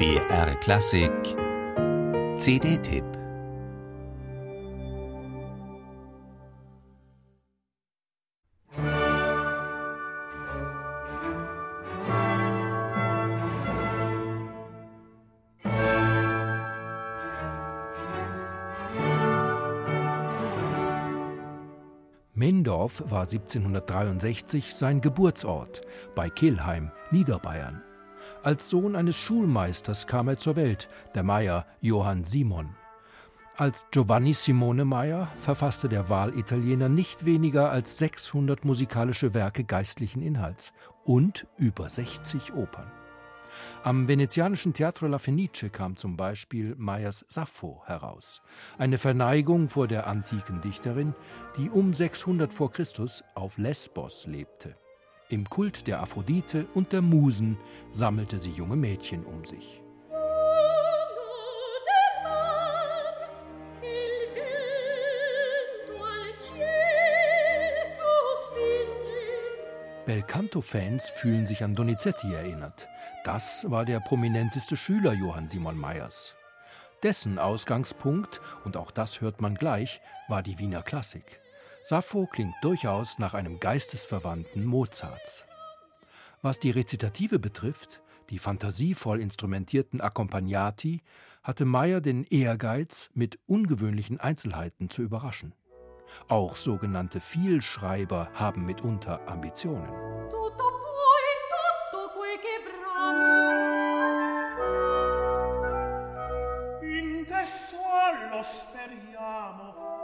BR Klassik CD-Tipp Mendorf war 1763 sein Geburtsort bei Kelheim, Niederbayern. Als Sohn eines Schulmeisters kam er zur Welt, der Meier Johann Simon. Als Giovanni Simone Meyer verfasste der Wahlitaliener nicht weniger als 600 musikalische Werke geistlichen Inhalts und über 60 Opern. Am venezianischen Teatro La Fenice kam zum Beispiel Meyers Sappho heraus, eine Verneigung vor der antiken Dichterin, die um 600 v. Chr. auf Lesbos lebte. Im Kult der Aphrodite und der Musen sammelte sie junge Mädchen um sich. Belcanto-Fans fühlen sich an Donizetti erinnert. Das war der prominenteste Schüler Johann Simon Mayers. Dessen Ausgangspunkt, und auch das hört man gleich, war die Wiener Klassik. Sappho klingt durchaus nach einem geistesverwandten Mozarts. Was die Rezitative betrifft, die fantasievoll instrumentierten Accompagnati, hatte Meyer den Ehrgeiz, mit ungewöhnlichen Einzelheiten zu überraschen. Auch sogenannte Vielschreiber haben mitunter Ambitionen. lo speriamo.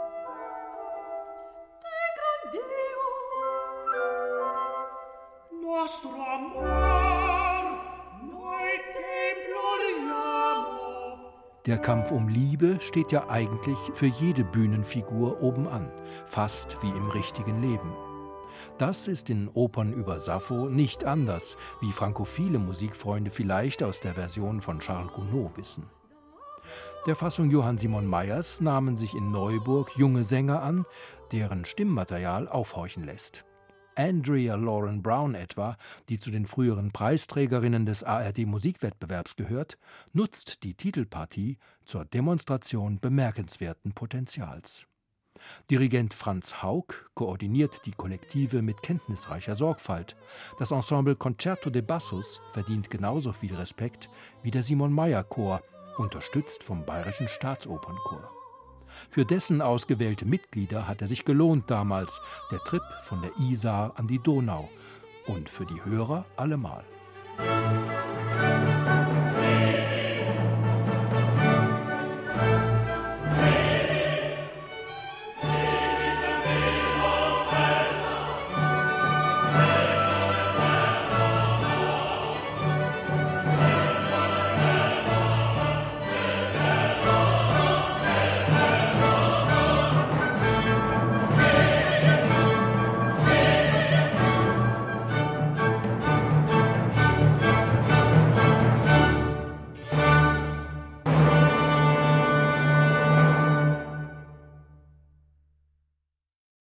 Der Kampf um Liebe steht ja eigentlich für jede Bühnenfigur oben an, fast wie im richtigen Leben. Das ist in Opern über Sappho nicht anders, wie frankophile Musikfreunde vielleicht aus der Version von Charles Gounod wissen. Der Fassung Johann Simon Mayers nahmen sich in Neuburg junge Sänger an, deren Stimmmaterial aufhorchen lässt. Andrea Lauren Brown etwa, die zu den früheren Preisträgerinnen des ARD Musikwettbewerbs gehört, nutzt die Titelpartie zur Demonstration bemerkenswerten Potenzials. Dirigent Franz Haug koordiniert die Kollektive mit kenntnisreicher Sorgfalt. Das Ensemble Concerto de Bassus verdient genauso viel Respekt wie der Simon Mayer Chor, unterstützt vom Bayerischen Staatsopernchor. Für dessen ausgewählte Mitglieder hat er sich gelohnt damals, der Trip von der Isar an die Donau und für die Hörer allemal. Musik